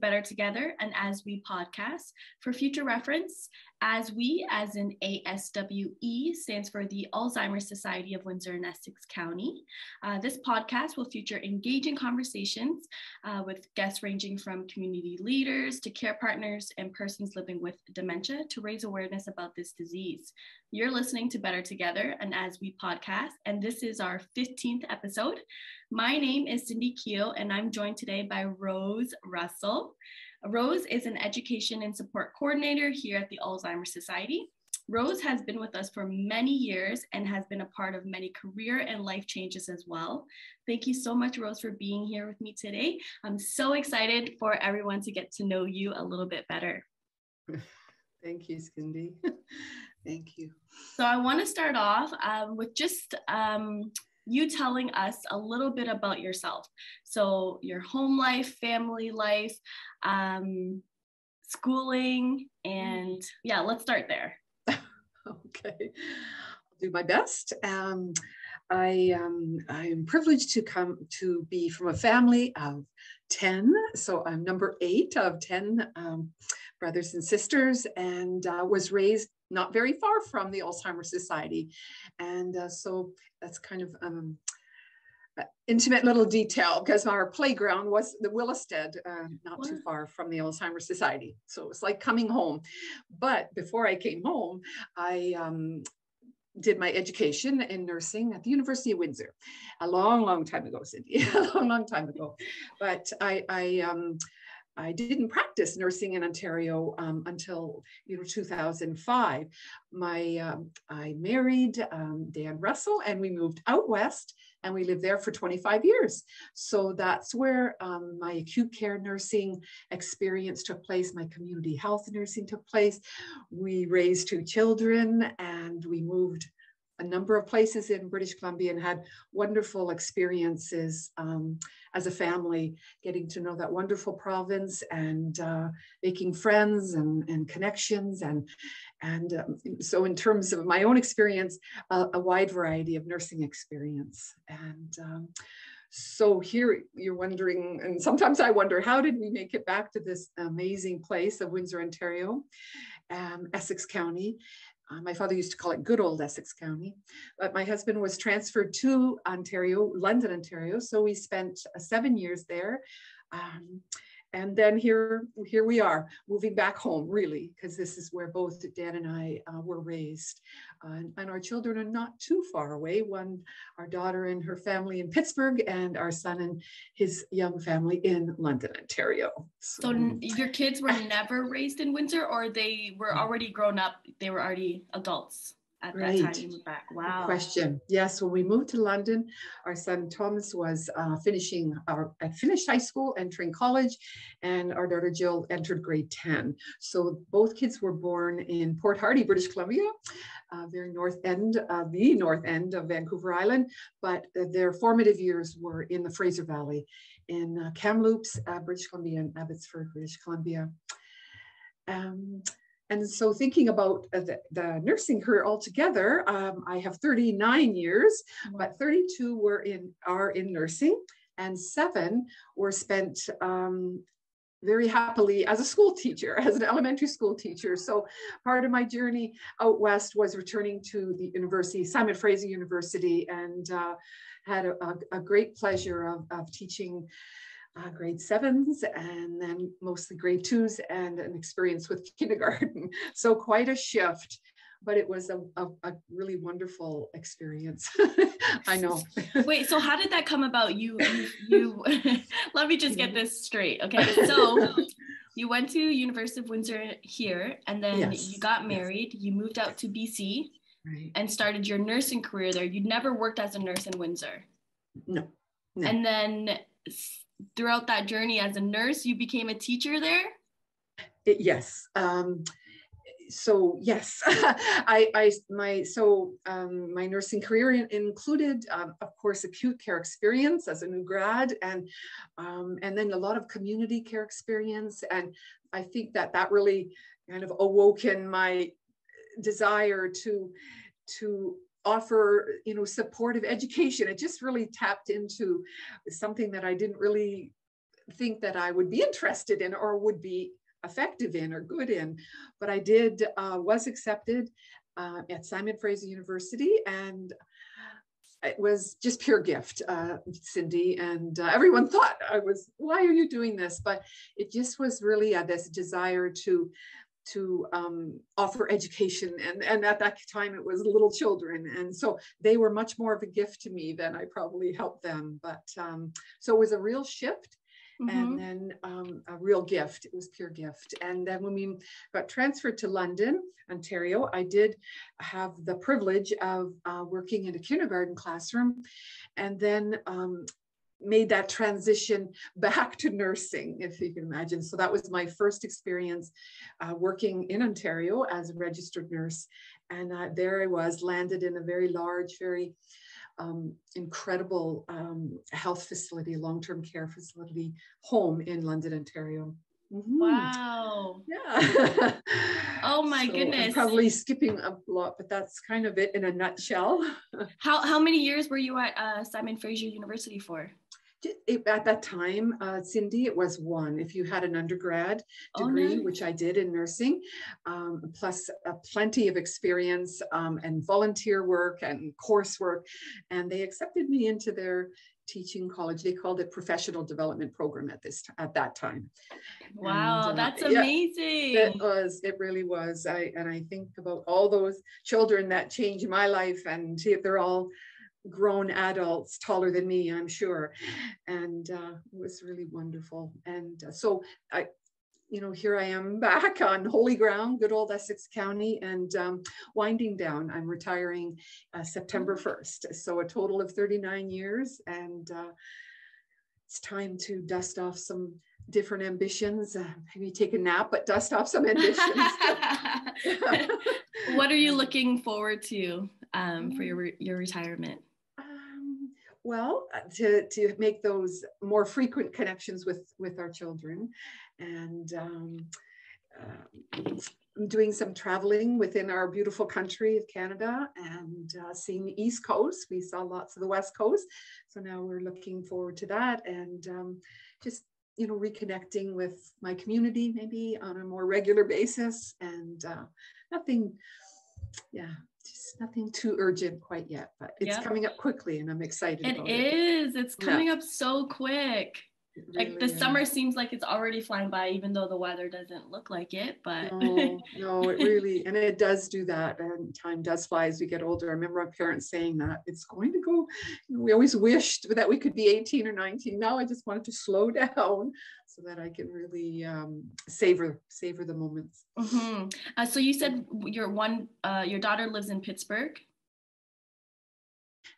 Better Together and As We podcast. For future reference, as we, as in ASWE, stands for the Alzheimer's Society of Windsor and Essex County. Uh, this podcast will feature engaging conversations uh, with guests ranging from community leaders to care partners and persons living with dementia to raise awareness about this disease. You're listening to Better Together and As We podcast, and this is our 15th episode. My name is Cindy Keel, and I'm joined today by Rose Russell. Rose is an education and support coordinator here at the Alzheimer's Society. Rose has been with us for many years and has been a part of many career and life changes as well. Thank you so much, Rose, for being here with me today. I'm so excited for everyone to get to know you a little bit better. Thank you, Cindy. Thank you. So I want to start off um, with just um, you telling us a little bit about yourself. So, your home life, family life, um, schooling, and yeah, let's start there. okay, I'll do my best. Um, I um, I'm privileged to come to be from a family of 10. So I'm number eight of 10 um, brothers and sisters and uh, was raised not very far from the Alzheimer's Society. And uh, so that's kind of um, uh, intimate little detail because our playground was the Willistead, uh, not too far from the Alzheimer's Society. So it was like coming home. But before I came home, I um, did my education in nursing at the University of Windsor a long, long time ago, Cindy, a long, long time ago. But I, I um, I didn't practice nursing in Ontario um, until you know 2005. My um, I married um, Dan Russell and we moved out west and we lived there for 25 years. So that's where um, my acute care nursing experience took place. My community health nursing took place. We raised two children and we moved a number of places in British Columbia and had wonderful experiences um, as a family, getting to know that wonderful province and uh, making friends and, and connections. And, and um, so in terms of my own experience, a wide variety of nursing experience. And um, so here you're wondering, and sometimes I wonder, how did we make it back to this amazing place of Windsor, Ontario, um, Essex County? Uh, my father used to call it good old Essex County, but my husband was transferred to Ontario, London, Ontario. So we spent uh, seven years there. Um, and then here, here we are, moving back home, really, because this is where both Dan and I uh, were raised. Uh, and, and, our children are not too far away. One, our daughter and her family in Pittsburgh, and our son and his young family in London, Ontario. So, so your kids were never raised in Windsor, or they were already grown up, they were already adults? At right. that time you moved back. Wow. Good question. Yes, when we moved to London, our son Thomas was uh, finishing our uh, finished high school, entering college, and our daughter Jill entered grade 10. So both kids were born in Port Hardy, British Columbia, uh, very north end, uh, the north end of Vancouver Island, but their formative years were in the Fraser Valley in uh, Kamloops, uh, British Columbia, and Abbotsford, British Columbia. Um, and so thinking about uh, the, the, nursing career altogether, um, I have 39 years, but 32 were in are in nursing, and seven were spent um, very happily as a school teacher, as an elementary school teacher. So part of my journey out west was returning to the university, Simon Fraser University, and uh, had a, a, a, great pleasure of, of teaching uh, grade sevens and then mostly grade twos and an experience with kindergarten. So quite a shift, but it was a, a, a really wonderful experience. I know. Wait, so how did that come about? You, you, you let me just get this straight. Okay, so you went to University of Windsor here, and then yes. you got married. Yes. You moved out to BC, right. and started your nursing career there. You'd never worked as a nurse in Windsor. No. no. And then throughout that journey as a nurse, you became a teacher there? It, yes. Um, so yes, I, I, my so um, my nursing career in, included, um, of course, acute care experience as a new grad, and um, and then a lot of community care experience, and I think that that really kind of awoken my desire to to offer you know supportive education it just really tapped into something that i didn't really think that I would be interested in or would be effective in or good in. But I did, uh, was accepted uh, at Simon Fraser University and it was just pure gift, uh, Cindy. And uh, everyone thought I was, why are you doing this? But it just was really uh, this desire to to um, offer education. And, and at that time, it was little children. And so they were much more of a gift to me than I probably helped them. But um, so it was a real shift. Mm-hmm. and then um, a real gift. It was pure gift. And then when we got transferred to London, Ontario, I did have the privilege of uh, working in a kindergarten classroom, and then um, made that transition back to nursing, if you can imagine. So that was my first experience uh, working in Ontario as a registered nurse. And uh, there I was, landed in a very large, very um, incredible um, health facility, long-term care facility home in London, Ontario. Mm-hmm. Wow. Yeah. oh my so goodness. I'm probably skipping a lot, but that's kind of it in a nutshell. how how many years were you at uh, Simon Fraser University for? at that time, uh, Cindy, it was one. If you had an undergrad oh, degree, oh, nice. which I did in nursing, um, plus uh, plenty of experience um, and volunteer work and coursework, and they accepted me into their teaching college. They called it professional development program at this at that time. Wow, and, uh, that's amazing. Yeah, it was. It really was. I and I think about all those children that changed my life, and they're all grown adults taller than me, I'm sure. And uh, it was really wonderful. And uh, so I, you know, here I am back on holy ground, good old Essex County, and um, winding down. I'm retiring uh, September 1st. So a total of 39 years. And uh, it's time to dust off some different ambitions, uh, maybe take a nap, but dust off some ambitions. what are you looking forward to um, for your, your retirement? Well, uh, to, to make those more frequent connections with, with our children. And um, uh, doing some traveling within our beautiful country of Canada and uh, seeing the East Coast. We saw lots of the West Coast. So now we're looking forward to that and um, just, you know, reconnecting with my community maybe on a more regular basis and uh, nothing, yeah, nothing too urgent quite yet, but it's coming up quickly and I'm excited. It is. It. It's coming yeah. up so quick. Really like the is. summer seems like it's already flying by, even though the weather doesn't look like it. But no, no, it really and it does do that. And time does fly as we get older. I remember our parents saying that it's going to go. We always wished that we could be 18 or 19. Now I just wanted to slow down so that I can really um, savor savor the moments. Mm-hmm. Uh, so you said your one uh, your daughter lives in Pittsburgh.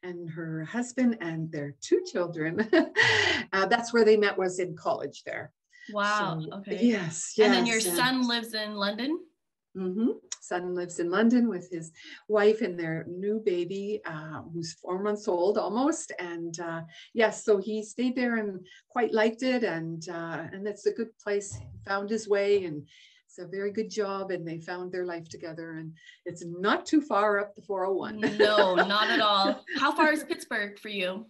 And her husband and their two children. uh, that's where they met. Was in college there. Wow. So, okay. Yes. Yes. And then your son lives in London. Mm-hmm. Son lives in London with his wife and their new baby, uh, who's four months old almost. And uh, yes, so he stayed there and quite liked it, and uh, and it's a good place. He found his way, and it's a very good job. And they found their life together, and it's not too far up the 401. no, not at all. How far is Pittsburgh for you?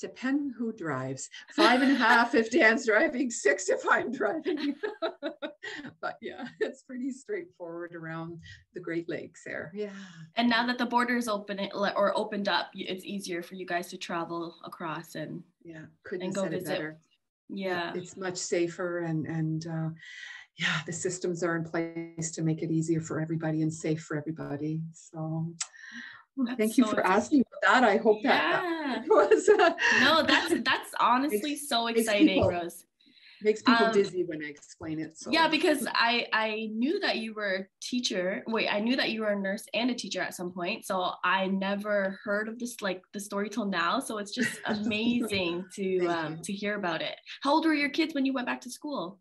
depend who drives. Five and a half if Dan's driving, six if I'm driving. but yeah, it's pretty straightforward around the Great Lakes there. Yeah. And now that the borders open or opened up, it's easier for you guys to travel across and yeah, couldn't and go visit. better. Yeah. It's much safer and and uh, yeah, the systems are in place to make it easier for everybody and safe for everybody. So Thank you so for asking that. I hope yeah. that, that was. Uh, no, that's that's honestly makes, so exciting, people, Rose. Makes people um, dizzy when I explain it. So. Yeah, because I I knew that you were a teacher. Wait, I knew that you were a nurse and a teacher at some point. So I never heard of this like the story till now. So it's just amazing to um, to hear about it. How old were your kids when you went back to school?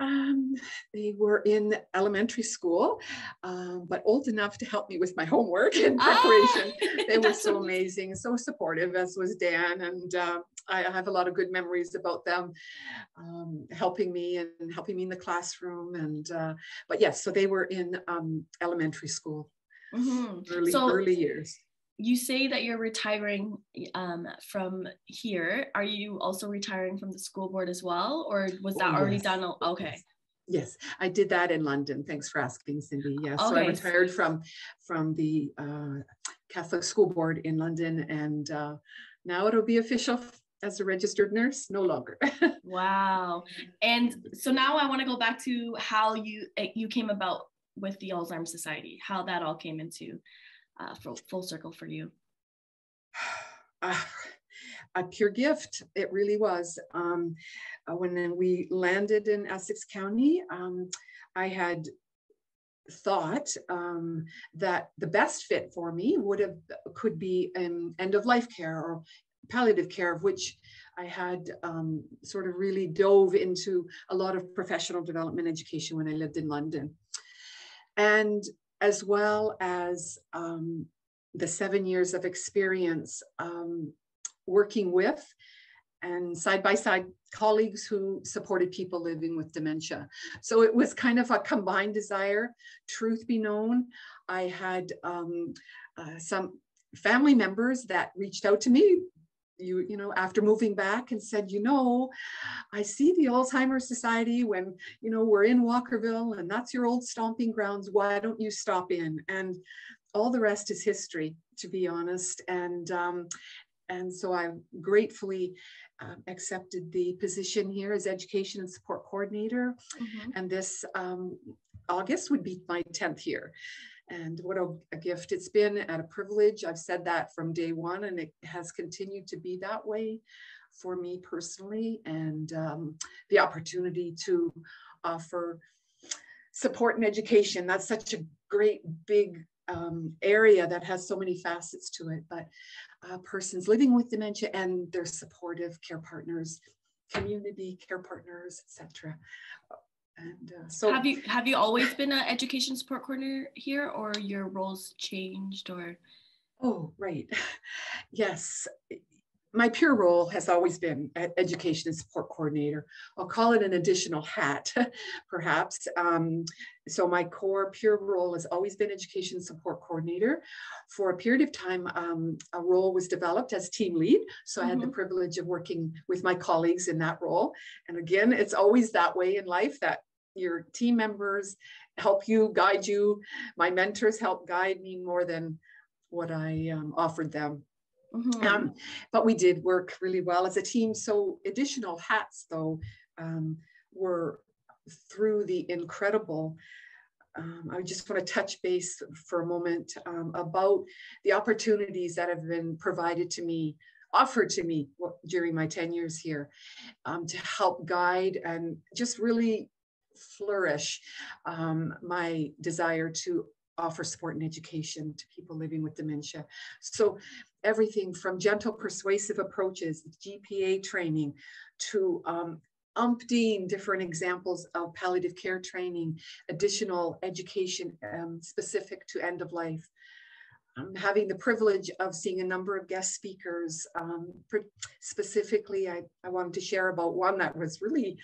Um, they were in elementary school, um, but old enough to help me with my homework and preparation. Ah, they were so amazing, so supportive, as was Dan. And uh, I have a lot of good memories about them um, helping me and helping me in the classroom. And uh, but yes, so they were in um, elementary school, mm-hmm. early so, early years. You say that you're retiring um, from here. Are you also retiring from the school board as well, or was that oh, already yes. done? Okay. Yes, I did that in London. Thanks for asking, Cindy. Yes, okay. so I retired from from the uh, Catholic School Board in London, and uh, now it'll be official as a registered nurse no longer wow and so now i want to go back to how you eh, you came about with the alzheimer's society how that all came into uh, full, full circle for you? Uh, a pure gift. It really was. Um, uh, when we landed in essex county um, i had thought um, that the best fit for me would have could be an end of life care or palliative care, of which I had um, sort of really dove into a lot of professional development education when I lived in London. And as well as um, the seven years of experience um, working with and side by side colleagues who supported people living with dementia. So it was kind of a combined desire. Truth be known, I had um, uh, some family members that reached out to me you you know after moving back and said you know i see the alzheimer's society when you know we're in walkerville and that's your old stomping grounds. Why don't you stop in? And all the rest is history to be honest. And um, and so i gratefully uh, accepted the position here as education and support coordinator. Mm-hmm. and this um, august would be my 10th year and what a, a, gift it's been and a privilege. I've said that from day one, and it has continued to be that way for me personally. And um, the opportunity to offer support and education that's such a great big um, area that has so many facets to it. But uh, persons living with dementia and their supportive care partners, community care partners, etc. And uh, so have you have you always been an education support coordinator here or your roles changed or? Oh right. Yes my pure role has always been education and support coordinator. I'll call it an additional hat, perhaps. Um, so my core pure role has always been education support coordinator. For a period of time, um, a role was developed as team lead. So mm-hmm. I had the mm-hmm. privilege of working with my colleagues in that role. And again, it's always that way in life that your team members help you, guide you. My mentors help guide me more than what I um, offered them. Mm-hmm. Um, but we did work really well as a team. So additional hats, though, um, were through the incredible. Um, I just want to touch base for a moment um, about the opportunities that have been provided to me, offered to me during my 10 years here um, to help guide and just really flourish um, my desire to offer support and education to people living with dementia. So everything from gentle persuasive approaches, GPA training, to um, umpteen different examples of palliative care training, additional education um, specific to end of life. I'm having the privilege of seeing a number of guest speakers. Um, specifically, I, I wanted to share about one that was really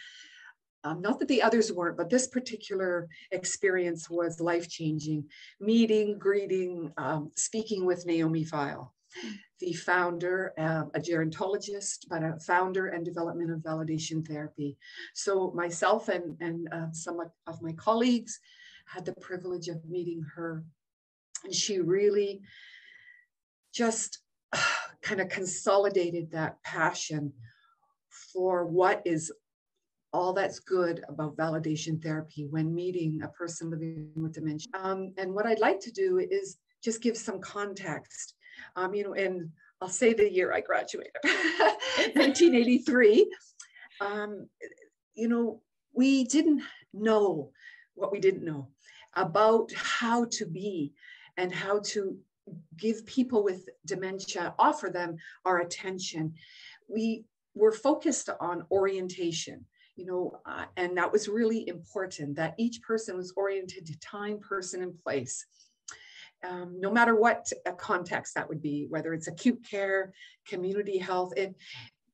um, not that the others weren't, but this particular experience was life changing. Meeting, greeting, um, speaking with Naomi Feil, the founder, uh, a gerontologist, but a founder and development of validation therapy. So, myself and, and uh, some of my colleagues had the privilege of meeting her. And she really just kind of consolidated that passion for what is all that's good about validation therapy when meeting a person living with dementia. Um, and what I'd like to do is just give some context. Um, you know, and I'll say the year I graduated, 1983. Um, you know, we didn't know what we didn't know about how to be and how to give people with dementia, offer them our attention. We were focused on orientation you know, uh, and that was really important that each person was oriented to time, person, and place. Um, no matter what context that would be, whether it's acute care, community health, it,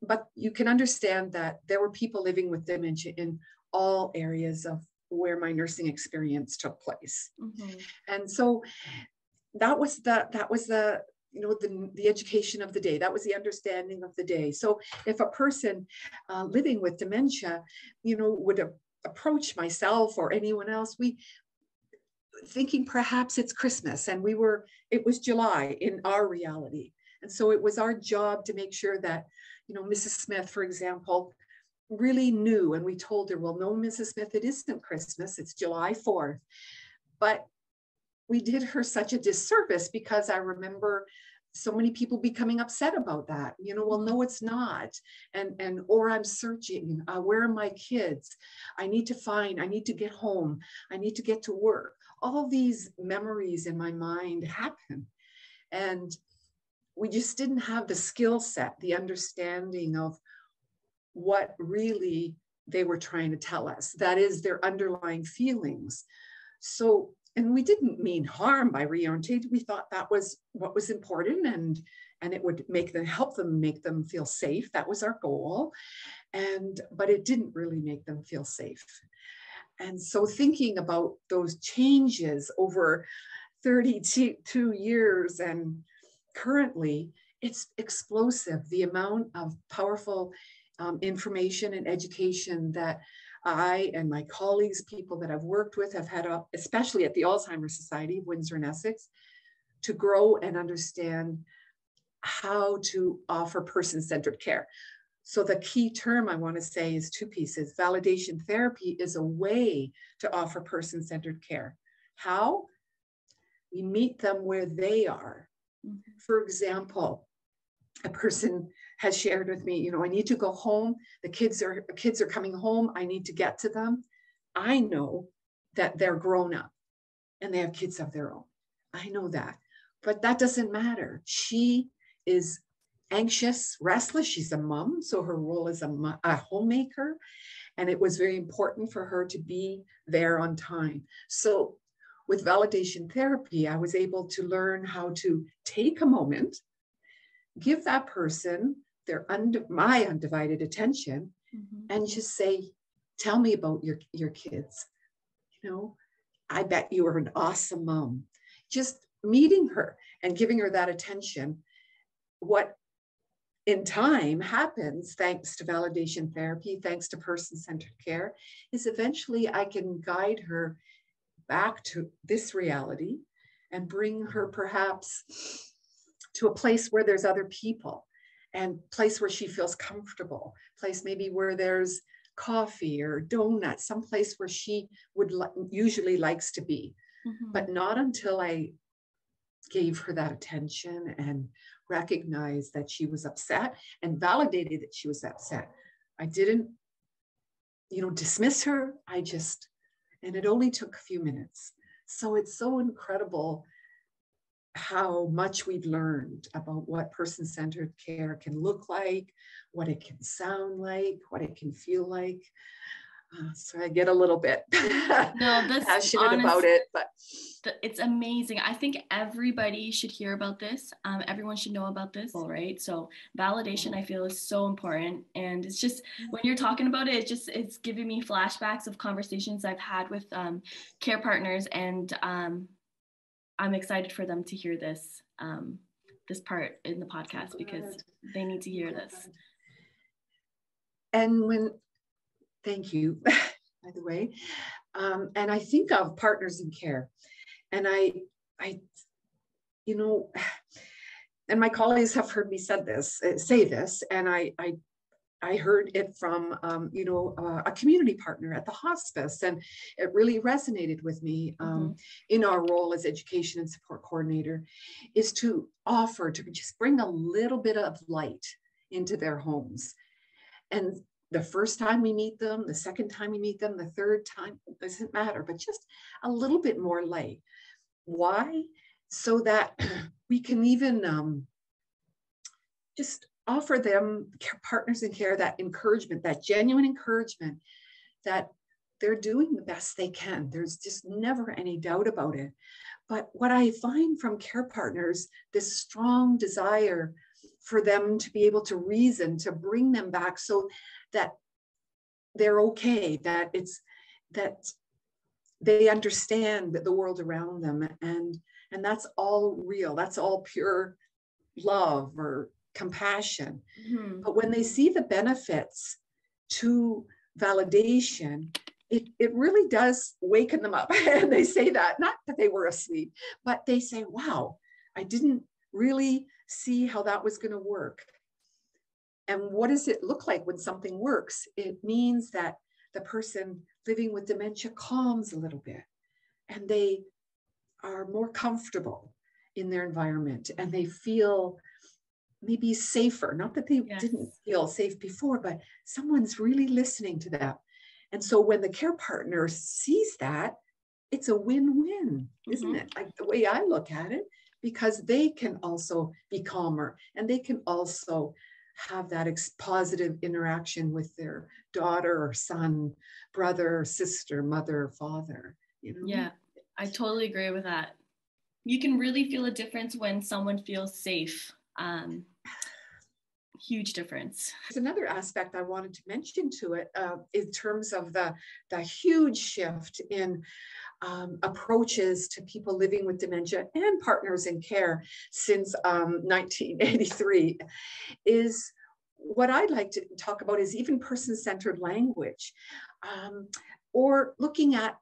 but you can understand that there were people living with dementia in all areas of where my nursing experience took place. Mm-hmm. And so that was the that was the you know the, the education of the day that was the understanding of the day so if a person uh, living with dementia you know would a- approach myself or anyone else we thinking perhaps it's christmas and we were it was july in our reality. And so it was our job to make sure that you know mrs smith for example really knew and we told her well no mrs smith it isn't christmas it's july 4th but we did her such a disservice because I remember so many people becoming upset about that you know well no it's not. And and or i'm searching uh, where are my kids? I need to find i need to get home i need to get to work. All these memories in my mind happen. And we just didn't have the skill set the understanding of what really they were trying to tell us. That is their underlying feelings. So and we didn't mean harm by reorientating. We thought that was what was important and and it would make them help them make them feel safe. That was our goal. And but it didn't really make them feel safe. And so thinking about those changes over 32 years and currently it's explosive the amount of powerful um, information and education that I and my colleagues, people that I've worked with, have had, up, especially at the Alzheimer's Society of Windsor and Essex, to grow and understand how to offer person centered care. So, the key term I want to say is two pieces. Validation therapy is a way to offer person centered care. How? We meet them where they are. Mm-hmm. For example, a person has shared with me, you know, I need to go home. The kids are kids are coming home. I need to get to them. I know that they're grown up and they have kids of their own. I know that. But that doesn't matter. She is anxious, restless. She's a mom, so her role is a, a homemaker. And it was very important for her to be there on time. So, with validation therapy, I was able to learn how to take a moment, give that person their under my undivided attention mm-hmm. and just say tell me about your your kids. You know i bet you are an awesome mom. Just meeting her and giving her that attention what in time happens thanks to validation therapy thanks to person-centered care is eventually i can guide her back to this reality and bring her perhaps to a place where there's other people and place where she feels comfortable, place maybe where there's coffee or donuts, some place where she would li- usually likes to be. Mm-hmm. But not until I gave her that attention and recognized that she was upset and validated that she was upset. I didn't, you know, dismiss her. I just, and it only took a few minutes. So it's so incredible how much we've learned about what person centered care can look like, what it can sound like, what it can feel like. Uh, so I get a little bit no, that's passionate honest, about it, but it's amazing. I think everybody should hear about this. Um, everyone should know about this, all right? So validation, I feel, is so important, and it's just when you're talking about it, it just it's giving me flashbacks of conversations I've had with um, care partners and um, I'm excited for them to hear this um, this part in the podcast because they need to hear this. And when, thank you, by the way. Um, and I think of partners in care, and I, I, you know, and my colleagues have heard me said this, uh, say this, and I, I I heard it from, um, you know, uh, a community partner at the hospice, and it really resonated with me um, mm-hmm. in our role as education and support coordinator, is to offer to just bring a little bit of light into their homes, and the first time we meet them, the second time we meet them, the third time doesn't matter, but just a little bit more light. Why? So that we can even um, just offer them partners in care that encouragement, that genuine encouragement that they're doing the best they can. There's just never any doubt about it. But what I find from care partners, this strong desire for them to be able to reason, to bring them back so that they're okay, that it's that they understand the world around them and and that's all real that's all pure love or compassion. Mhm. But when they see the benefits to validation, it, it really does waken them up. and they say that, not that they were asleep, but they say, wow, I didn't really see how that was going to work. And what does it look like when something works? It means that the person living with dementia calms a little bit and they are more comfortable in their environment and they feel maybe safer. Not that they Yes. didn't feel safe before, but someone's really listening to them. And so when the care partner sees that, it's a win win, isn't Mhm. it? Like the way I look at it, because they can also be calmer and they can also have that ex- positive interaction with their daughter or son, brother sister, mother father. You know? Yeah, I totally agree with that. You can really feel a difference when someone feels safe. Um, huge difference. There's another aspect I wanted to mention to it uh, in terms of the, the huge shift in um, approaches to people living with dementia and partners in care since um, 1983 is what I'd like to talk about is even person-centered language um, or looking at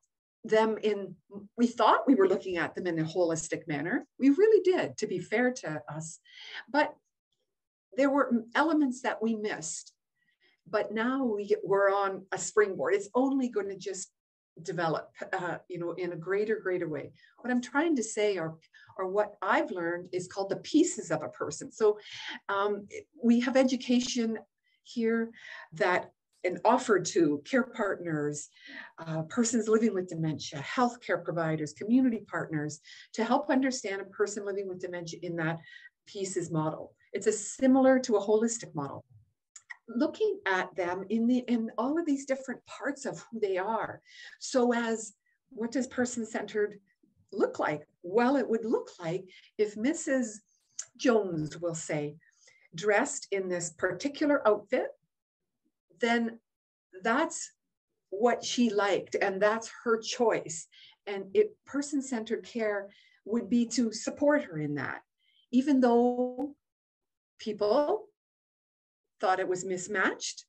them in we thought we were looking at them in a holistic manner. We really did to be fair to us. But there were elements that we missed. But now we get, we're on a springboard. It's only going to just develop uh, you know in a greater greater way. What i'm trying to say or or what i've learned is called the pieces of a person. So um, we have education here that and offered to care partners, uh, persons living with dementia, healthcare providers, community partners to help understand a person living with dementia in that pieces model. It's a similar to a holistic model. Looking at them in the in all of these different parts of who they are. So as what does person-centered look like? Well, it would look like if Mrs. Jones will say, dressed in this particular outfit, then that's what she liked and that's her choice. And it person-centered care would be to support her in that, even though people thought it was mismatched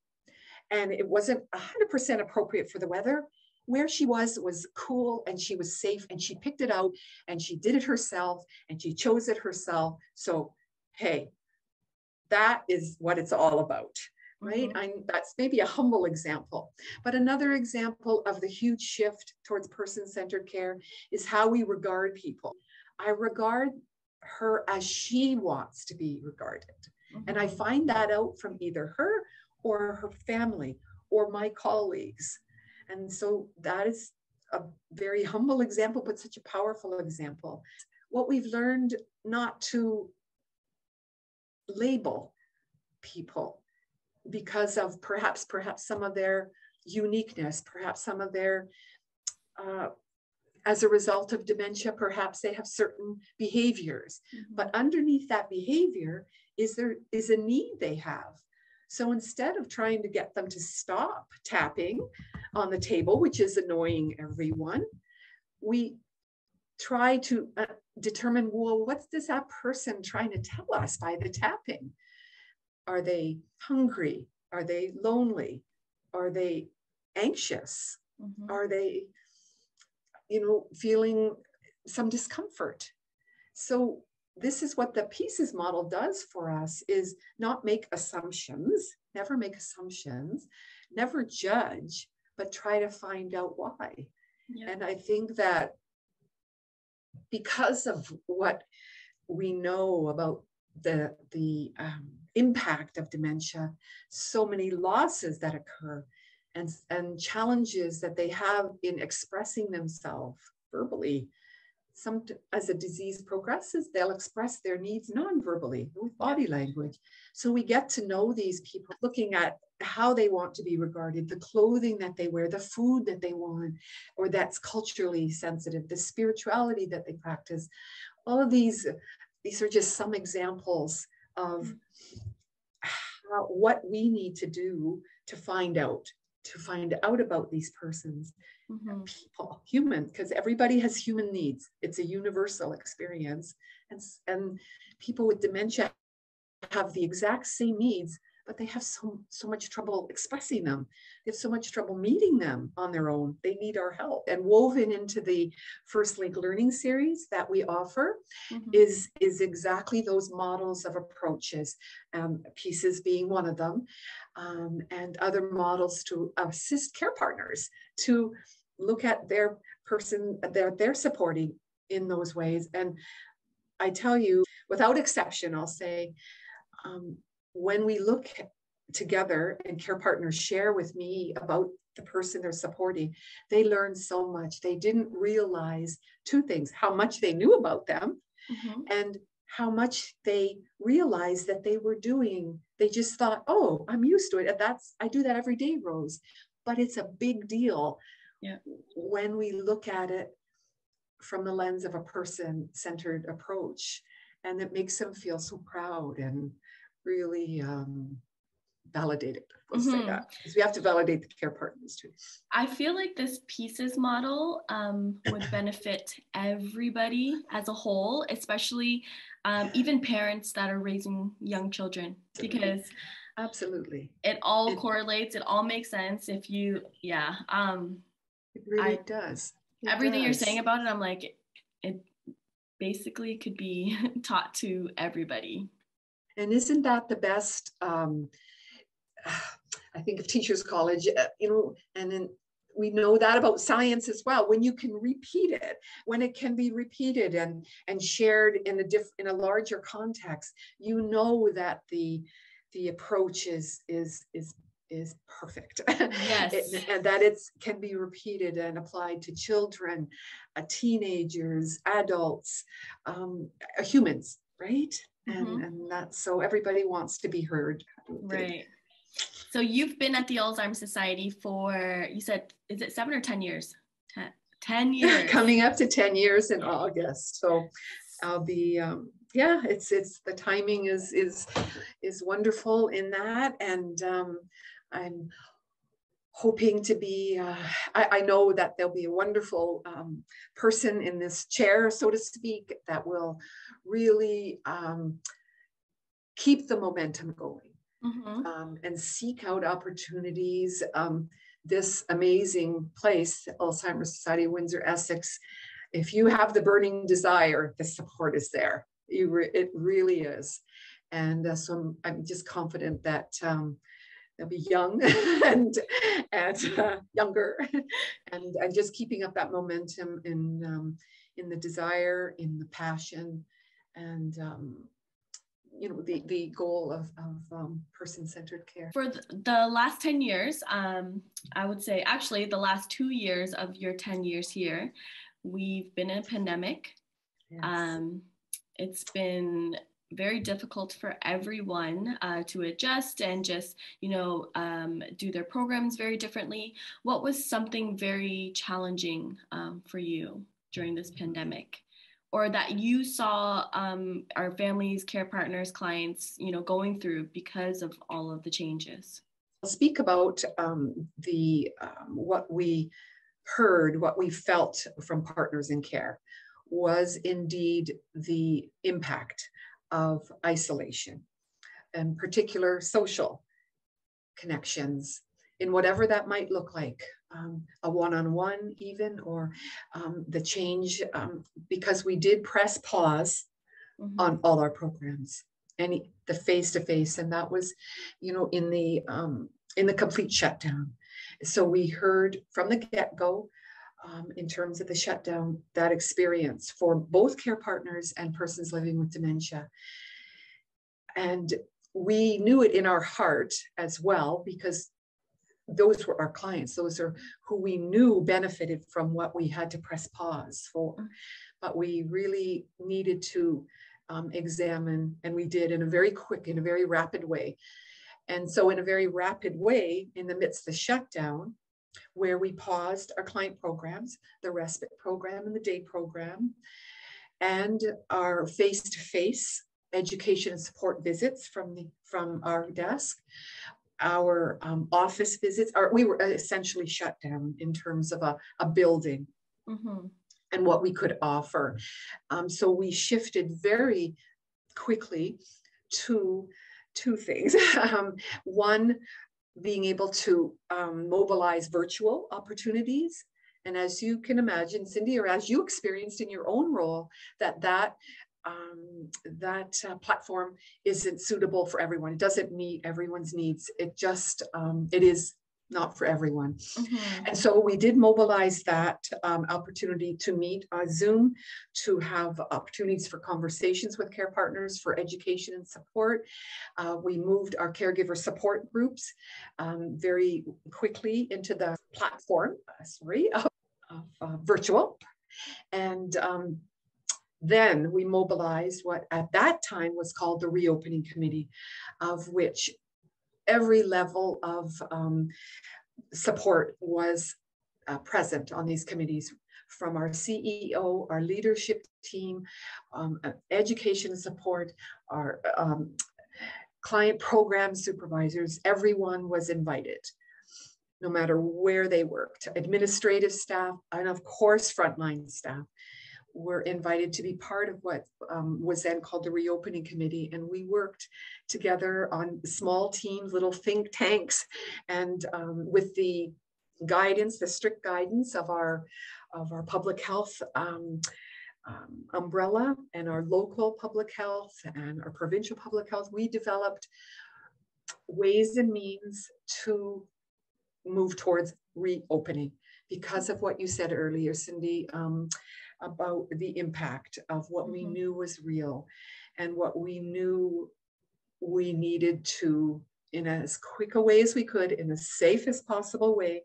and it wasn't 100% appropriate for the weather. Where she was was cool and she was safe and she picked it out and she did it herself and she chose it herself. So, hey, that is what it's all about right? Mhm. I, that's maybe a humble example. But another example of the huge shift towards person centered care is how we regard people. I regard her as she wants to be regarded. And I find that out from either her or her family or my colleagues. And so that is a very humble example, but such a powerful example. What we've learned not to label people because of perhaps perhaps some of their uniqueness, perhaps some of their uh, as a result of dementia, perhaps they have certain behaviors. Mhm. But underneath that behavior is there is a need they have. So instead of trying to get them to stop tapping on the table, which is annoying everyone, we try to uh, determine well, what's this that person trying to tell us by the tapping? Are they hungry? Are they lonely? Are they anxious? Mhm. Are they, you know, feeling some discomfort? So this is what the pieces model does for us is not make assumptions, never make assumptions, never judge, but try to find out why. Yeah. And I think that because of what we know about the, the um, impact of dementia, so many losses that occur and, and challenges that they have in expressing themselves verbally. Some, as the disease progresses, they'll express their needs non-verbally with body language. So we get to know these people, looking at how they want to be regarded, the clothing that they wear, the food that they want, or that's culturally sensitive, the spirituality that they practice. All of these, these are just some examples of how, what we need to do to find out, to find out about these persons, Mhm. people, human, because everybody has human needs. It's a universal experience. And, and people with dementia have the exact same needs, but they have so, so much trouble expressing them. They have so much trouble meeting them on their own. They need our help. And woven into the First Link Learning Series that we offer Mhm. is, is exactly those models of approaches, um, pieces being one of them, um, and other models to assist care partners to look at their person that they're, they're supporting in those ways. And I tell you, without exception, I'll say, um, when we look together and care partners share with me about the person they're supporting, they learn so much. They didn't realize two things how much they knew about them Mhm. and how much they realized that they were doing. They just thought, oh, I'm used to it. And that's, I do that every day, Rose. But it's a big deal Yeah. when we look at it from the lens of a person centered approach. And it makes them feel so proud and really um, validated. We'll say Mhm. that because we have to validate the care partners too. I feel like this pieces model um, would benefit everybody as a whole, especially um, even parents that are raising young children, because Absolutely. it all It- correlates. It all makes sense. If you, yeah, um, It really I- does. It everything you're saying about it, I'm like, it basically could be taught to everybody. And isn't that the best? Um, I think of Teachers College, uh, you know, and then we know that about science as well. When you can repeat it, when it can be repeated and and shared in a diff in a larger context, you know that the the approach is is is is perfect. Yes. It- and that it's can be repeated and applied to children, uh, teenagers, adults, um, uh, humans, right? And Mhm. and that's so everybody wants to be heard. I would think. Right. So you've been at the Alzheimer's Society for, you said, is it seven or 10 years? 10, 10 years. Coming up to 10 years in August. So I'll be um, yeah, it's it's the timing is is is wonderful in that. And um, I'm hoping to be uh, I, I know that there'll be a wonderful um, person in this chair, so to speak, that will really um, keep the momentum going. Mhm. um, and seek out opportunities. Um, this amazing place, Alzheimer's Society, Windsor, Essex, if you have the burning desire, the support is there. You re- it really is. And uh, so I'm, I'm just confident that um, they'll be young and, and uh, younger and, and just keeping up that momentum in, um, in the desire, in the passion, and um, you know the the goal of, of um, person-centered care For the last 10 years, um, I would say actually the last two years of your 10 years here, we've been in a pandemic. Yes. Um, it's been very difficult for everyone uh, to adjust and just, you know, um, do their programs very differently. What was something very challenging um, for you during this pandemic? Or that you saw um, our families, care partners, clients, you know, going through because of all of the changes. I'll speak about um, the um, what we heard, what we felt from partners in care was indeed the impact of isolation and particular social connections in whatever that might look like um, a one-on-one even or um, the change um, because we did press pause Mhm. on all our programs and the face to face and that was you know in the um in the complete shutdown so we heard from the get-go um, in terms of the shutdown that experience for both care partners and persons living with dementia. And we knew it in our heart as well because those were our clients. Those are who we knew benefited from what we had to press pause for. But we really needed to um, examine, and we did in a very quick, in a very rapid way. And so, in a very rapid way, in the midst of the shutdown, where we paused our client programs, the respite program and the day program, and our face-to-face education and support visits from the from our desk, our um, office visits, our, we were essentially shut down in terms of a, a building mm-hmm. and what we could offer. Um, so we shifted very quickly to two things. um, one, being able to um, mobilize virtual opportunities. And as you can imagine, Cindy, or as you experienced in your own role, that that um, that uh, platform isn't suitable for everyone. It doesn't meet everyone's needs. It just um, it is not for everyone. Mm-hmm. And so we did mobilize that um, opportunity to meet uh, Zoom, to have opportunities for conversations with care partners for education and support. Uh, we moved our caregiver support groups um, very quickly into the platform, uh, sorry, of, of uh, virtual. And um, then we mobilized what at that time was called the reopening committee, of which every level of um, support was uh, present on these committees from our CEO, our leadership team, um, uh, education support, our um, client program supervisors, everyone was invited, no matter where they worked, administrative staff, and of course, frontline staff were invited to be part of what um, was then called the reopening committee. And we worked together on small teams little think tanks and um, with the guidance the strict guidance of our of our public health um, um umbrella and our local public health and our provincial public health we developed ways and means to move towards reopening. Because of what you said earlier cindy um, about the impact of what mm-hmm. we knew was real and what we knew we needed to, in as quick a way as we could, in the safest possible way,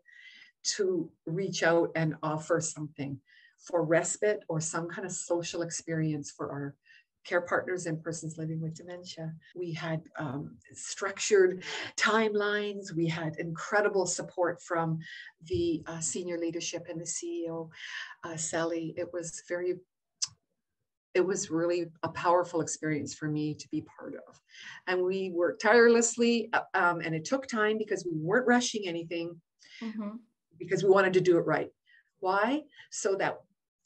to reach out and offer something for respite or some kind of social experience for our care partners and persons living with dementia. We had um, structured timelines. We had incredible support from the uh, senior leadership and the CEO, uh, Sally. It was very, it was really a powerful experience for me to be part of. And we worked tirelessly, uh, um, and it took time because we weren't rushing anything mm-hmm. because we wanted to do it right. Why? So that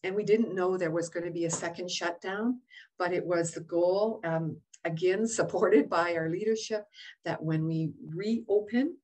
and we didn't know there was going to be a second shutdown, but it was the goal, um, again, supported by our leadership, that when we reopen,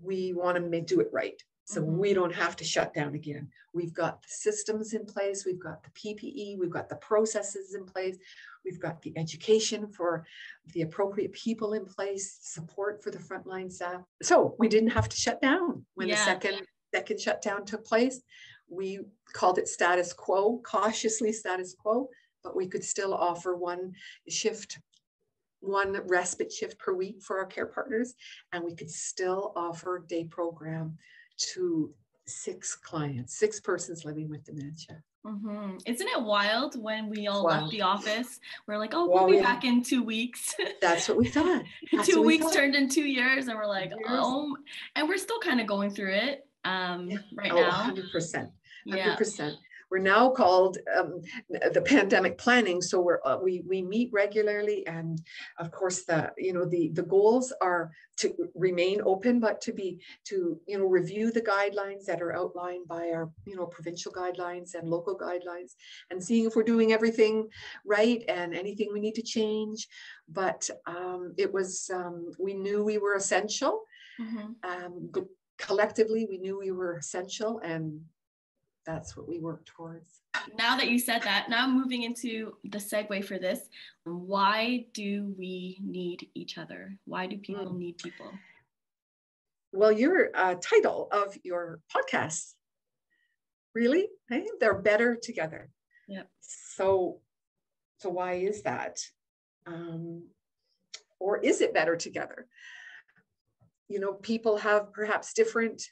we want to do it right. So mm-hmm. we don't have to shut down again. We've got the systems in place, we've got the PPE, we've got the processes in place, we've got the education for the appropriate people in place, support for the frontline staff. So we didn't have to shut down when yeah. the second second shutdown took place we called it status quo, cautiously status quo, but we could still offer one shift, one respite shift per week for our care partners, and we could still offer day program to six clients, six persons living with dementia. Mm-hmm. Isn't it wild when we all wild. left the office? We're like, oh, we'll, well be back in two weeks. That's what we thought. two weeks thought. turned in two years, and we're like, years. oh, and we're still kind of going through it um, yeah. right oh, now. 100%. 100%. Yeah. We're now called um, the pandemic planning, so we're uh, we we meet regularly, and of course the you know the the goals are to remain open, but to be to you know review the guidelines that are outlined by our you know provincial guidelines and local guidelines, and seeing if we're doing everything right and anything we need to change. But um, it was um, we knew we were essential. Mm-hmm. Um, collectively we knew we were essential and that's what we work towards. Now that you said that now moving into the segue for this why do we need each other? Why do people mm. need people? Well your uh, title of your podcast really? Hey? they're better together. Yeah so so why is that? Um, or is it better together? You know, people have perhaps different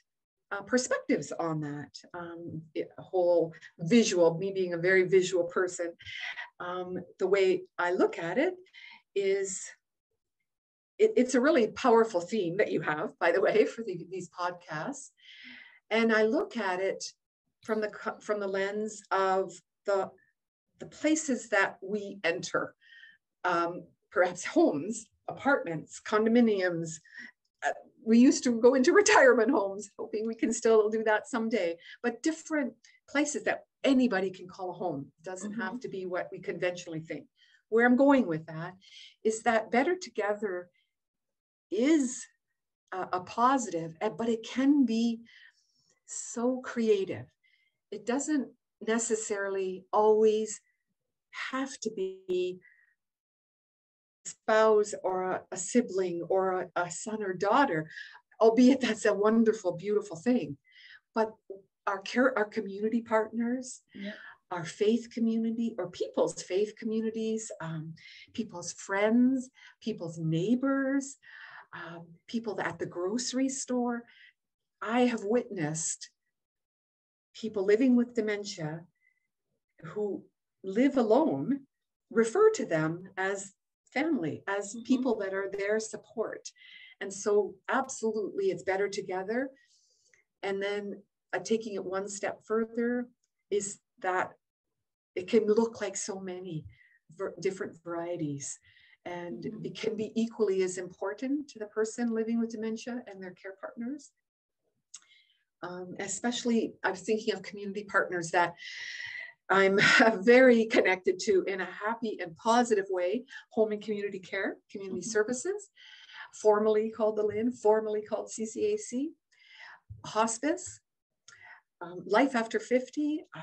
uh, perspectives on that um, whole visual, me being a very visual person. Um, the way I look at it is it, it's a really powerful theme that you have, by the way, for the, these podcasts. And I look at it from the from the lens of the the places that we enter, um, perhaps homes, apartments, condominiums, we used to go into retirement homes, hoping we can still do that someday, but different places that anybody can call a home. It doesn't mm-hmm. have to be what we conventionally think. Where I'm going with that is that better together is a, a positive, but it can be so creative. It doesn't necessarily always have to be spouse or a, a sibling or a, a, son or daughter, albeit that's a wonderful, beautiful thing. But our care, our community partners, yeah. our faith community or people's faith communities, um, people's friends, people's neighbors, um, people at the grocery store. I have witnessed people living with dementia who live alone refer to them as family, as mm-hmm. people that are their support. And so, absolutely, it's better together. And then uh, taking it one step further is that it can look like so many ver- different varieties. And mm-hmm. it can be equally as important to the person living with dementia and their care partners. Um, especially, I'm thinking of community partners that I'm very connected to in a happy and positive way home and community care, community mm-hmm. services, formerly called the LHIN, formerly called CCAC, hospice, um, life after 50, uh,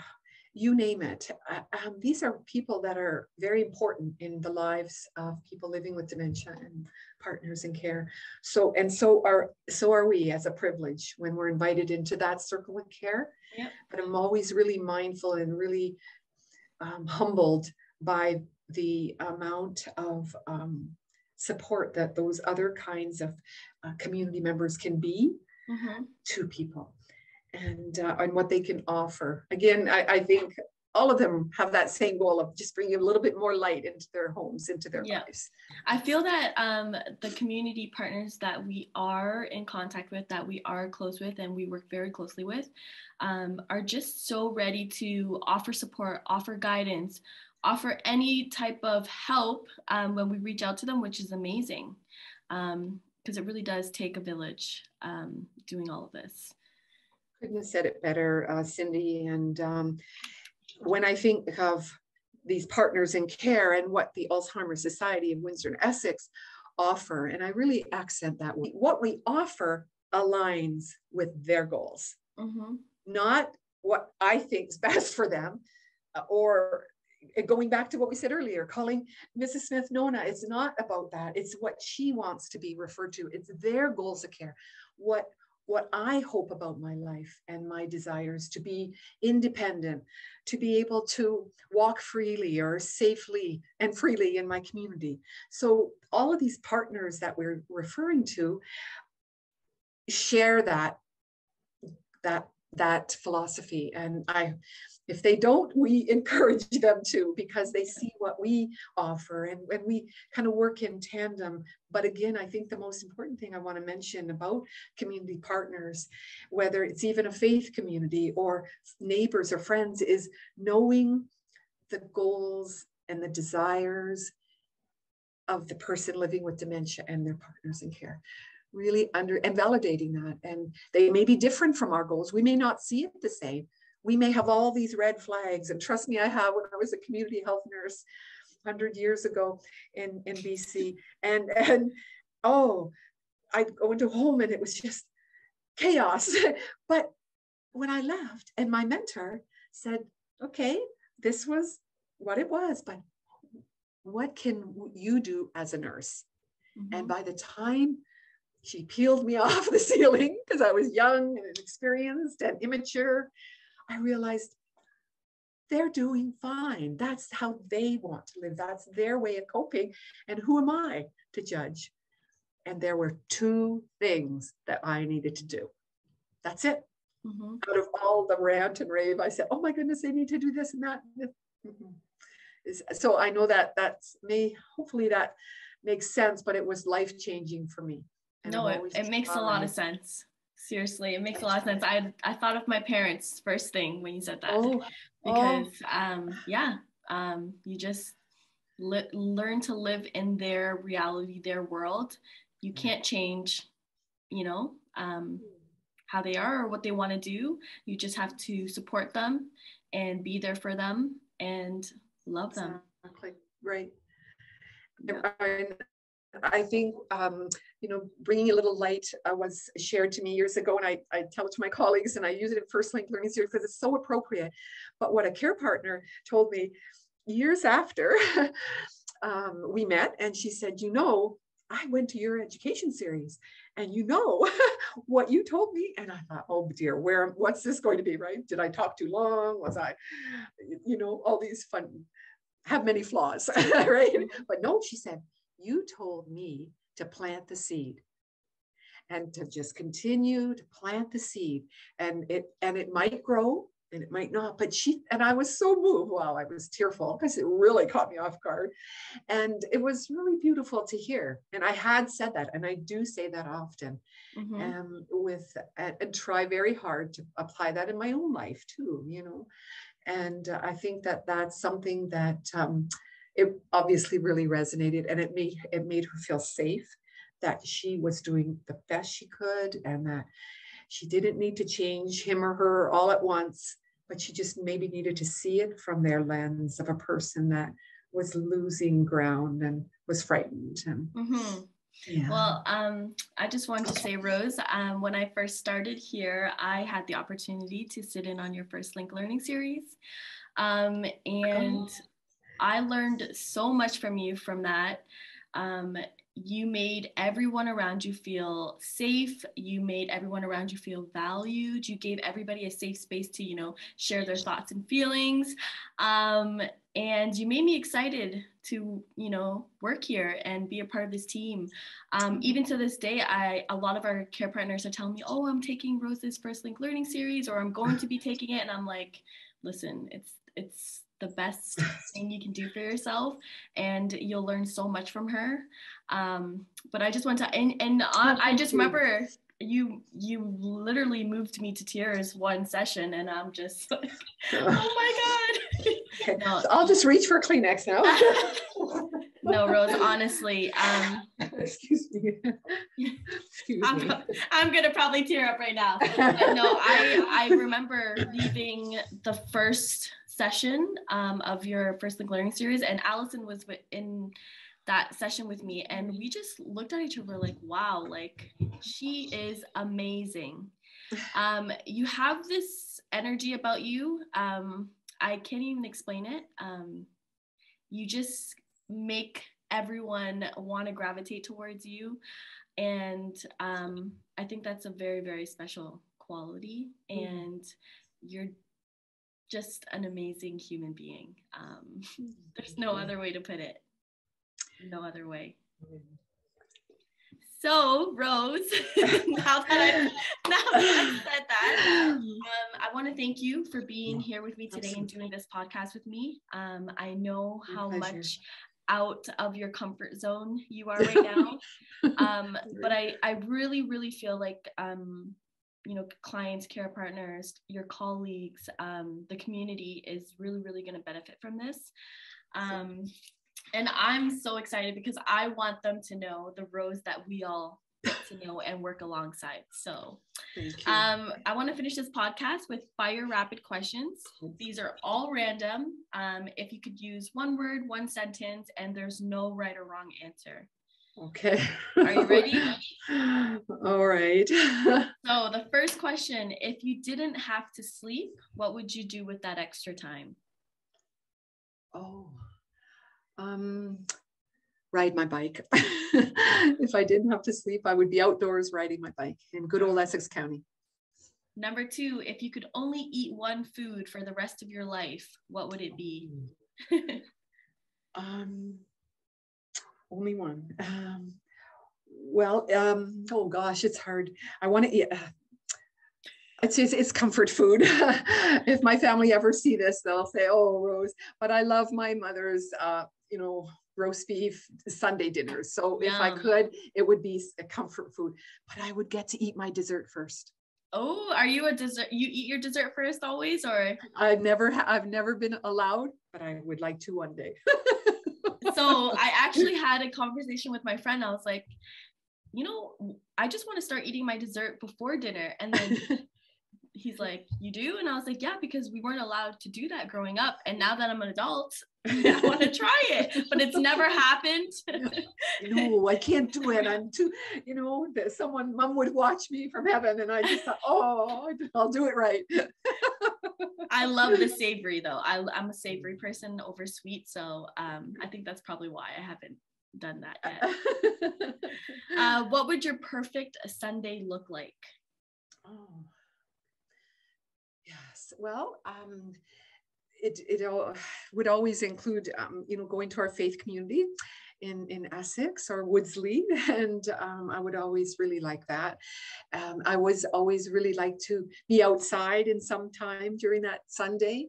you name it. Uh, um, these are people that are very important in the lives of people living with dementia and partners in care. So and so are so are we as a privilege when we're invited into that circle of care. Yep. But I'm always really mindful and really um, humbled by the amount of um, support that those other kinds of uh, community members can be mm-hmm. to people and uh, and what they can offer. Again, I, I, think all of them have that same goal of just bringing a little bit more light into their homes, into their yeah. lives. I feel that um, the community partners that we are in contact with, that we are close with, and we work very closely with, um, are just so ready to offer support, offer guidance, offer any type of help um, when we reach out to them, which is amazing. Because um, it really does take a village um, doing all of this couldn't have said it better, uh, Cindy. And um, when I think of these partners in care and what the Alzheimer's Society of Windsor and Essex offer, and I really accent that what we offer aligns with their goals, mm-hmm. not what I think is best for them, uh, or going back to what we said earlier, calling Mrs. Smith Nona, it's not about that. It's what she wants to be referred to. It's their goals of care. What what I hope about my life and my desires to be independent, to be able to walk freely or safely and freely in my community. So, all of these partners that we're referring to share that that that philosophy and i if they don't, we encourage them to because they see what we offer and, and we kind of work in tandem. But again, I think the most important thing I want to mention about community partners, whether it's even a faith community or neighbors or friends, is knowing the goals and the desires of the person living with dementia and their partners in care really under and validating that and they may be different from our goals we may not see it the same we may have all these red flags. And trust me, I have when I was a community health nurse 100 years ago in, in BC. And, and oh, I'd go into home and it was just chaos. but when I left, and my mentor said, okay, this was what it was, but what can you do as a nurse? Mm-hmm. And by the time she peeled me off the ceiling because I was young and inexperienced and immature, I realized they're doing fine. That's how they want to live. That's their way of coping. And who am I to judge? And there were two things that I needed to do. That's it. Mm-hmm. Out of all the rant and rave, I said, "Oh my goodness, they need to do this and that." Mm-hmm. So I know that that's me. Hopefully that makes sense, but it was life changing for me. And no, it, it makes a lot of sense. Seriously, it makes a lot of sense. I I thought of my parents first thing when you said that oh, because oh. um yeah um you just li- learn to live in their reality, their world. You can't change you know, um, how they are or what they want to do. You just have to support them and be there for them and love them. Exactly. Right. Yeah. I think, um, you know, bringing a little light uh, was shared to me years ago, and I, I tell it to my colleagues, and I use it in First Link Learning Series because it's so appropriate. But what a care partner told me years after um, we met, and she said, you know, I went to your education series, and you know what you told me, and I thought, oh dear, where, what's this going to be, right? Did I talk too long? Was I, you know, all these fun, have many flaws, right? But no, she said you told me to plant the seed and to just continue to plant the seed. And it and it might grow and it might not but she and i was so moved while i was tearful because it really caught me off guard. And it was really beautiful to hear. And i had said that and i do say that often mm-hmm. um, with and, and, try very hard to apply that in my own life too you know? And uh, i think that that's something that um, it obviously really resonated and it made it made her feel safe that she was doing the best she could and that she didn't need to change him or her all at once but she just maybe needed to see it from their lens of a person that was losing ground and was frightened and mm-hmm. Yeah. Well, um, I just wanted to say, Rose, um, when I first started here, I had the opportunity to sit in on your first Link Learning series. Um, and I learned so much from you from that. Um, you made everyone around you feel safe. You made everyone around you feel valued. You gave everybody a safe space to you know share their thoughts and feelings. Um, and you made me excited to you know work here and be a part of this team. Um, even to this day i a lot of our care partners are telling me oh i'm taking rose's first link learning series or i'm going to be taking it. And i'm like listen it's it's the best thing you can do for yourself and you'll learn so much from her. Um, but i just want to and, and I, I just remember you you literally moved me to tears one session and i'm just like oh my god. No. so i'll just reach for kleenex now. No rose honestly um excuse me. Excuse I'm, me. I'm gonna probably tear up right now. But no i i remember leaving the first session um, of your first link learning series and allison was in that session with me and we just looked at each other like wow like she is amazing um, you have this energy about you um, i can't even explain it um, you just make everyone want to gravitate towards you and um, i think that's a very very special quality mm. and you're just an amazing human being. Um, there's no other way to put it. No other way. So, Rose, now that I've, now that I've said that, um, I want to thank you for being here with me today and doing this podcast with me. Um, I know how much out of your comfort zone you are right now, um, but I I really really feel like um, you know clients care partners your colleagues um, the community is really really going to benefit from this. Um, and i'm so excited because i want them to know the rose that we all get to know and work alongside. So um, i want to finish this podcast with fire rapid questions. These are all random. Um, if you could use one word one sentence and there's no right or wrong answer Okay. Are you ready? All right. so, the first question if you didn't have to sleep, what would you do with that extra time? Oh, um, ride my bike. if I didn't have to sleep, I would be outdoors riding my bike in good old Essex County. Number two, if you could only eat one food for the rest of your life, what would it be? um, only one. Um, well, um, oh gosh, it's hard. I want to eat. Uh, it's, it's, it's comfort food. if my family ever see this, they'll say, "Oh, Rose." But I love my mother's, uh, you know, roast beef Sunday dinners. So Yum. if I could, it would be a comfort food. But I would get to eat my dessert first. Oh, are you a dessert? You eat your dessert first always, or? I've never, I've never been allowed, but I would like to one day. so I actually had a conversation with my friend. I was like, you know, I just want to start eating my dessert before dinner. And then he's like, You do? And I was like, Yeah, because we weren't allowed to do that growing up. And now that I'm an adult, I want to try it, but it's never happened. no, I can't do it. I'm too, you know, someone, mom would watch me from heaven. And I just thought, Oh, I'll do it right. I love the savory though. I, I'm a savory person over sweet. So um, I think that's probably why I haven't done that yet. uh, what would your perfect Sunday look like? Oh, yes. Well, um, it, it would always include, um, you know, going to our faith community in, in Essex or Woodslee. And um, I would always really like that. Um, I was always really like to be outside in some time during that Sunday,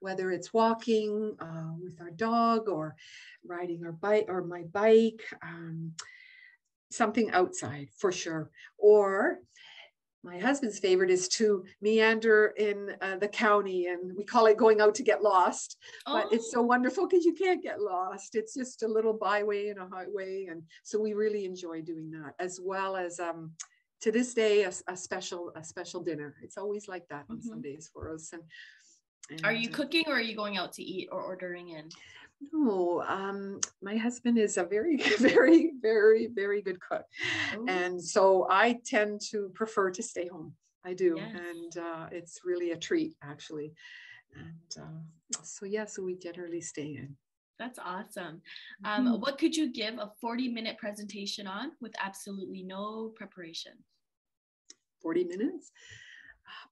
whether it's walking uh, with our dog or riding our bike or my bike, um, something outside for sure. Or my husband's favorite is to meander in uh, the county and we call it going out to get lost but it's so oh. wonderful because you can't get lost it's just a little byway and a highway and so we really enjoy doing that as well as um, to this day a, a, special a special dinner it's always like that on mm-hmm. sundays for us and, and are you uh, cooking or are you going out to eat or ordering in no, um, my husband is a very, very, very, very good cook. Ooh. And so I tend to prefer to stay home. I do. Yes. And uh, it's really a treat, actually. And uh, so, yeah, so we generally stay in. That's awesome. Um, mm-hmm. What could you give a 40 minute presentation on with absolutely no preparation? 40 minutes?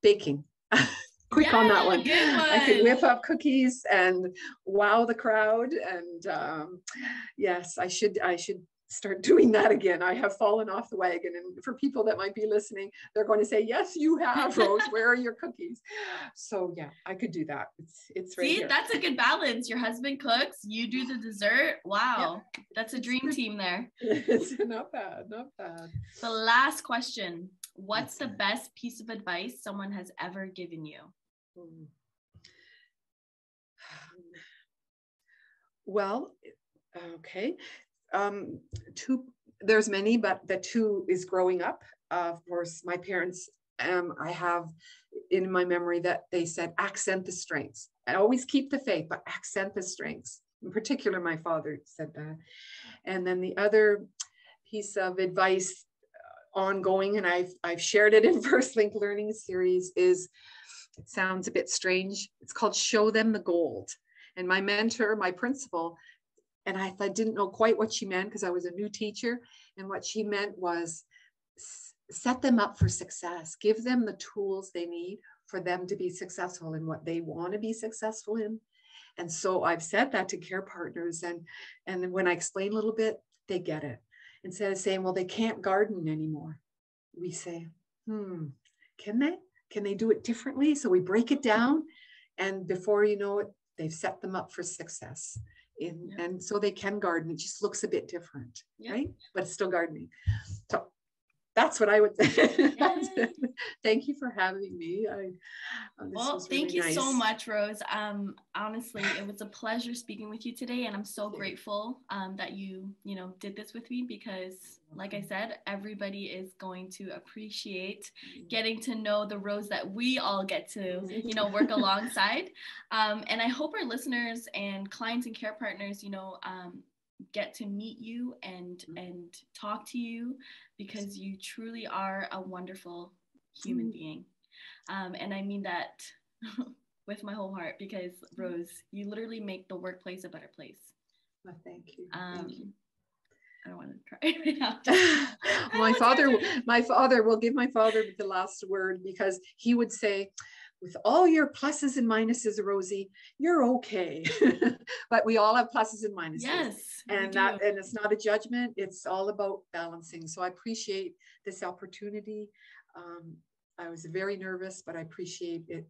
Baking. quick yeah, on that one. one. I could whip up cookies and wow the crowd. And um, yes, I should I should start doing that again. I have fallen off the wagon. And for people that might be listening, they're going to say, Yes, you have, Rose. Where are your cookies? So yeah, I could do that. It's it's right. See, here. that's a good balance. Your husband cooks, you do the dessert. Wow. Yeah. That's a dream team there. It's not bad, not bad. The last question. What's the best piece of advice someone has ever given you? Hmm. Well, okay. Um, two, there's many, but the two is growing up. Uh, of course, my parents, um, I have in my memory that they said, accent the strengths. I always keep the faith, but accent the strengths. In particular, my father said that. And then the other piece of advice uh, ongoing, and I've, I've shared it in First Link Learning Series, is it sounds a bit strange. It's called Show Them the Gold. And my mentor, my principal, and I, I didn't know quite what she meant because I was a new teacher. And what she meant was set them up for success, give them the tools they need for them to be successful in what they want to be successful in. And so I've said that to care partners. And, and when I explain a little bit, they get it. Instead of saying, well, they can't garden anymore, we say, hmm, can they? Can they do it differently? So we break it down, and before you know it, they've set them up for success. In, yeah. And so they can garden. It just looks a bit different, yeah. right? But it's still gardening. So that's what I would say. thank you for having me. I, uh, well, thank you nice. so much, Rose. Um, honestly, it was a pleasure speaking with you today, and I'm so grateful um, that you, you know, did this with me because, like I said, everybody is going to appreciate mm-hmm. getting to know the Rose that we all get to, you know, work alongside. Um, and I hope our listeners and clients and care partners, you know, um, get to meet you and mm-hmm. and talk to you because you truly are a wonderful human mm. being um, and i mean that with my whole heart because mm-hmm. rose you literally make the workplace a better place well, thank you um, thank you I don't want to try my father, my father will give my father the last word because he would say, with all your pluses and minuses, Rosie, you're okay. but we all have pluses and minuses. Yes. And that and it's not a judgment, it's all about balancing. So I appreciate this opportunity. Um, I was very nervous, but I appreciate it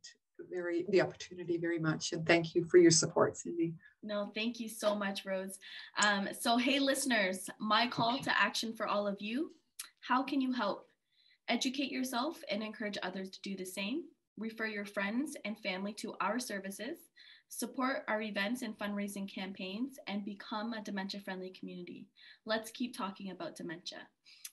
very the opportunity very much. And thank you for your support, Cindy. No, thank you so much, Rose. Um, so hey listeners, my call to action for all of you. How can you help? Educate yourself and encourage others to do the same refer your friends and family to our services, support our events and fundraising campaigns, and become a dementia friendly community. Let's keep talking about dementia.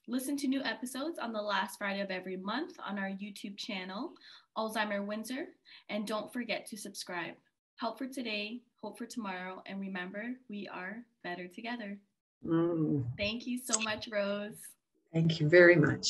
Listen to new episodes on the last Friday of every month on our YouTube channel, Alzheimer Windsor, and don't forget to subscribe. Help for today, hope for tomorrow, and remember, we are better together. Mm. Thank you so much, Rose. Thank you very much.